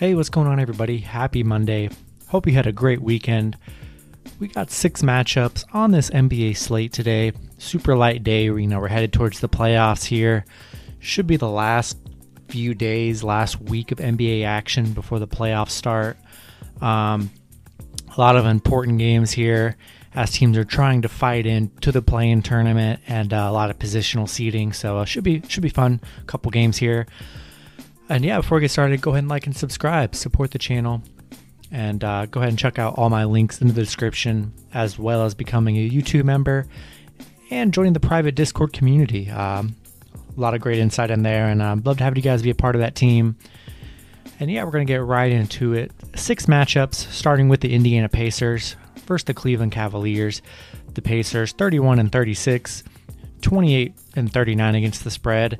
Hey, what's going on, everybody? Happy Monday. Hope you had a great weekend. We got six matchups on this NBA slate today. Super light day. You know, we're headed towards the playoffs here. Should be the last few days, last week of NBA action before the playoffs start. Um, a lot of important games here as teams are trying to fight into the play-in tournament and uh, a lot of positional seeding. So uh, should be should be fun. A couple games here. And yeah, before we get started, go ahead and like and subscribe, support the channel, and uh, go ahead and check out all my links in the description, as well as becoming a YouTube member and joining the private Discord community. Um, a lot of great insight in there, and I'd love to have you guys be a part of that team. And yeah, we're going to get right into it. Six matchups, starting with the Indiana Pacers. First, the Cleveland Cavaliers. The Pacers, 31 and 36, 28 and 39 against the spread.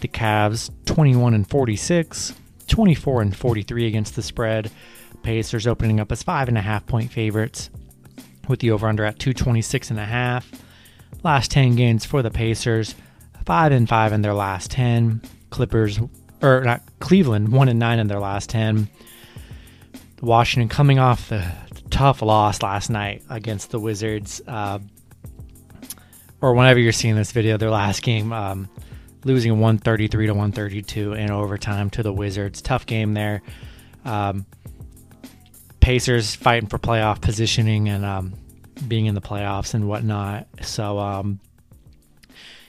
The Cavs 21 and 46, 24 and 43 against the spread. Pacers opening up as five and a half point favorites with the over under at 226 and a half. Last 10 games for the Pacers, 5 and 5 in their last 10. Clippers or not Cleveland 1 and 9 in their last 10. Washington coming off the tough loss last night against the Wizards. Uh, or whenever you're seeing this video, their last game, um, losing 133 to 132 in overtime to the Wizards. Tough game there. Um, Pacers fighting for playoff positioning and um, being in the playoffs and whatnot. So, um,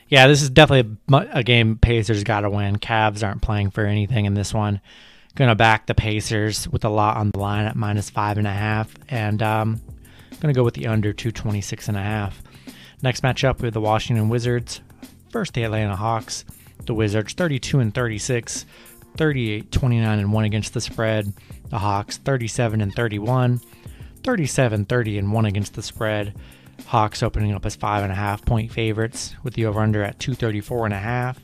yeah, this is definitely a, a game Pacers got to win. Cavs aren't playing for anything in this one. Going to back the Pacers with a lot on the line at minus five and a half, and um, going to go with the under 226 and a half. Next matchup with the Washington Wizards First, the Atlanta Hawks, the Wizards 32 and 36, 38 29 and 1 against the spread. The Hawks 37 and 31, 37 30 and 1 against the spread. Hawks opening up as five and a half point favorites with the over under at 234 and a half.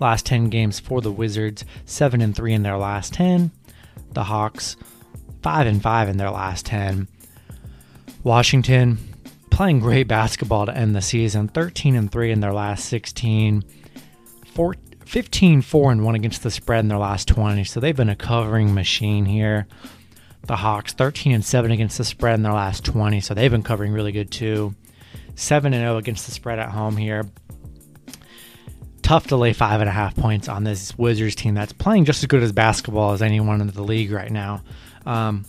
Last 10 games for the Wizards, 7 and 3 in their last 10. The Hawks 5 and 5 in their last 10. Washington playing great basketball to end the season 13 and 3 in their last 16 four, 15 4 and 1 against the spread in their last 20 so they've been a covering machine here. The hawks 13 and 7 against the spread in their last 20 so they've been covering really good too. 7 and 0 against the spread at home here. Tough to lay five and a half points on this wizards team that's playing just as good as basketball as anyone in the league right now. Um,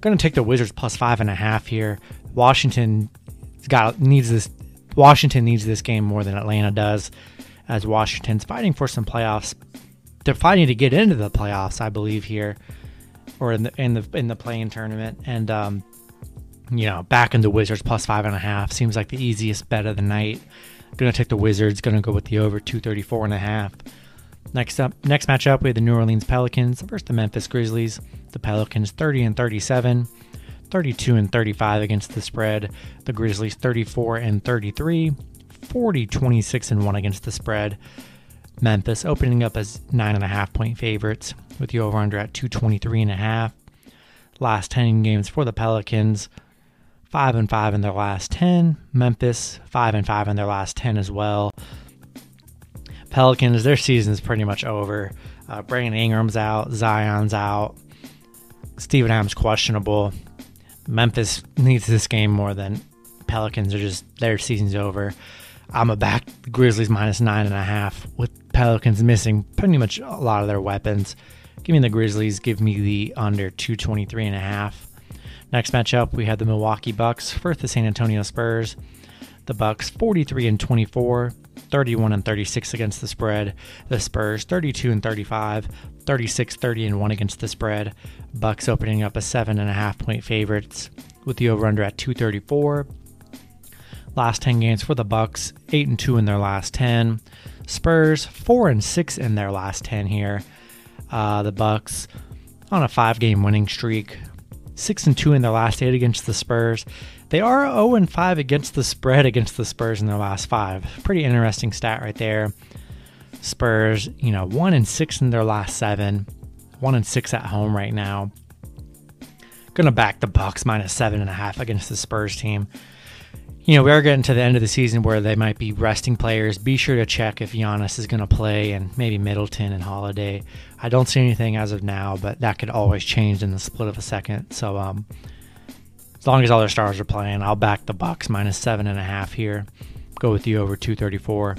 going to take the wizards plus five and a half here. Washington got needs this. Washington needs this game more than Atlanta does, as Washington's fighting for some playoffs. They're fighting to get into the playoffs, I believe here, or in the in the in the play-in tournament. And um, you know, back in the Wizards plus five and a half seems like the easiest bet of the night. Gonna take the Wizards. Gonna go with the over 234 and a half. Next up, next matchup we have the New Orleans Pelicans versus the Memphis Grizzlies. The Pelicans 30 and 37. 32 and 35 against the spread. The Grizzlies 34 and 33, 40 26 and 1 against the spread. Memphis opening up as 9.5 point favorites with the over under at 223.5. Last 10 games for the Pelicans, 5 and 5 in their last 10. Memphis 5 and 5 in their last 10 as well. Pelicans, their season is pretty much over. Uh, Brandon Ingram's out, Zion's out, Steven Adams questionable. Memphis needs this game more than Pelicans are just their season's over. I'm a back Grizzlies minus nine and a half with Pelicans missing pretty much a lot of their weapons. Give me the Grizzlies. Give me the under 223 and a half. Next matchup, we have the Milwaukee Bucks versus the San Antonio Spurs. The Bucks 43 and 24, 31 and 36 against the spread. The Spurs 32 and 35, 36 30 and 1 against the spread. Bucks opening up a seven and a half point favorites with the over under at 234. Last 10 games for the Bucks, 8 and 2 in their last 10. Spurs 4 and 6 in their last 10 here. Uh, the Bucks on a 5 game winning streak, 6 and 2 in their last 8 against the Spurs. They are 0 and 5 against the spread against the Spurs in their last 5. Pretty interesting stat right there. Spurs, you know, 1 and 6 in their last 7 one and six at home right now. Gonna back the Bucks minus seven and a half against the Spurs team. you know, we are getting to the end of the season where they might be resting players. Be sure to check if Giannis is to play and maybe Middleton and Holiday. I don't see anything as of now, but that could always change in the split of a second. So, um, as long as all their stars are playing, I'll back the Bucks minus seven and a half here. Go with you over 234.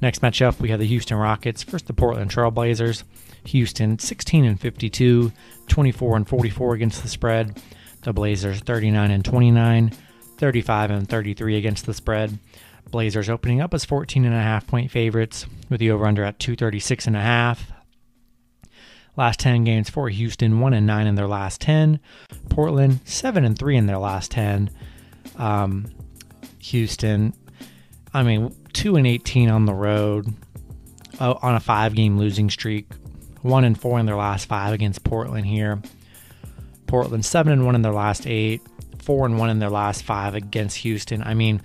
Next matchup, we have the Houston Rockets versus the Portland Trailblazers. Houston 16 and 52, 24 and 44 against the spread. The Blazers 39 and 29, 35 and 33 against the spread. Blazers opening up as 14 and a half point favorites with the over under at 236 and a half. Last 10 games for Houston, 1 and 9 in their last 10. Portland 7 and 3 in their last 10. Um, Houston I mean, 2 and 18 on the road uh, on a 5 game losing streak. 1 and 4 in their last 5 against Portland here. Portland 7 and 1 in their last 8 four and one in their last five against Houston. I mean,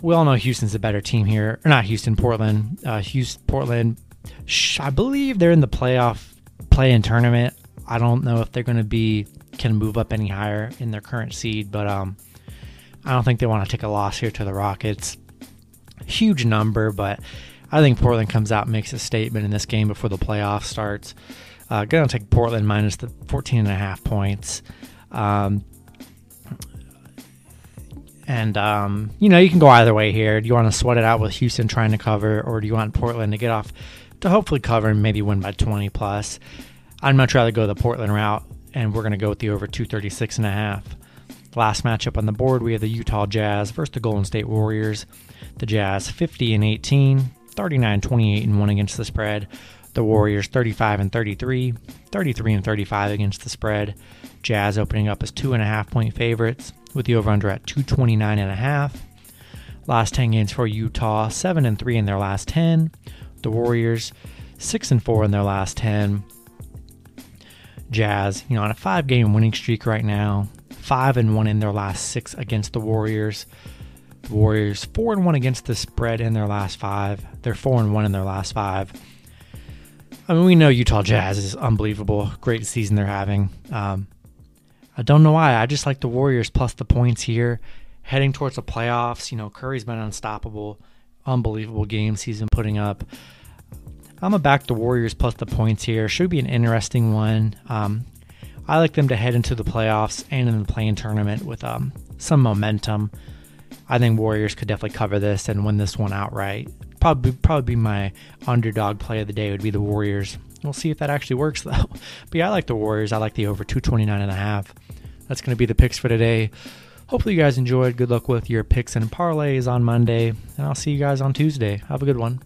we all know Houston's a better team here, or not Houston, Portland. Uh, Houston, Portland. I believe they're in the playoff play-in tournament. I don't know if they're going to be can move up any higher in their current seed, but um, I don't think they want to take a loss here to the Rockets. Huge number, but I think Portland comes out and makes a statement in this game before the playoff starts. Uh, going to take Portland minus the 14 and a half points. Um, and um, you know, you can go either way here. Do you want to sweat it out with Houston trying to cover, or do you want Portland to get off to hopefully cover and maybe win by 20 plus? I'd much rather go the Portland route, and we're going to go with the over 236 and a half. Last matchup on the board, we have the Utah Jazz versus the Golden State Warriors. The Jazz 50 and 18, 39 28 and 1 against the spread. The Warriors 35 and 33, 33 and 35 against the spread. Jazz opening up as two and a half point favorites with the over under at 229 and a half. Last 10 games for Utah, 7 and 3 in their last 10. The Warriors 6 and 4 in their last 10. Jazz, you know, on a 5 game winning streak right now, 5 and 1 in their last 6 against the Warriors. Warriors 4 and 1 against the spread in their last 5. They're 4 and 1 in their last 5. I mean, we know Utah Jazz is unbelievable. Great season they're having. Um, I don't know why. I just like the Warriors plus the points here. Heading towards the playoffs, you know, Curry's been unstoppable. Unbelievable games he's been putting up. I'm a back the Warriors plus the points here. Should be an interesting one. Um, I like them to head into the playoffs and in the play-in tournament with um, some momentum. I think Warriors could definitely cover this and win this one outright. Probably, probably be my underdog play of the day would be the Warriors. We'll see if that actually works though. But yeah, I like the Warriors. I like the over 229 and a half. That's going to be the picks for today. Hopefully, you guys enjoyed. Good luck with your picks and parlays on Monday, and I'll see you guys on Tuesday. Have a good one.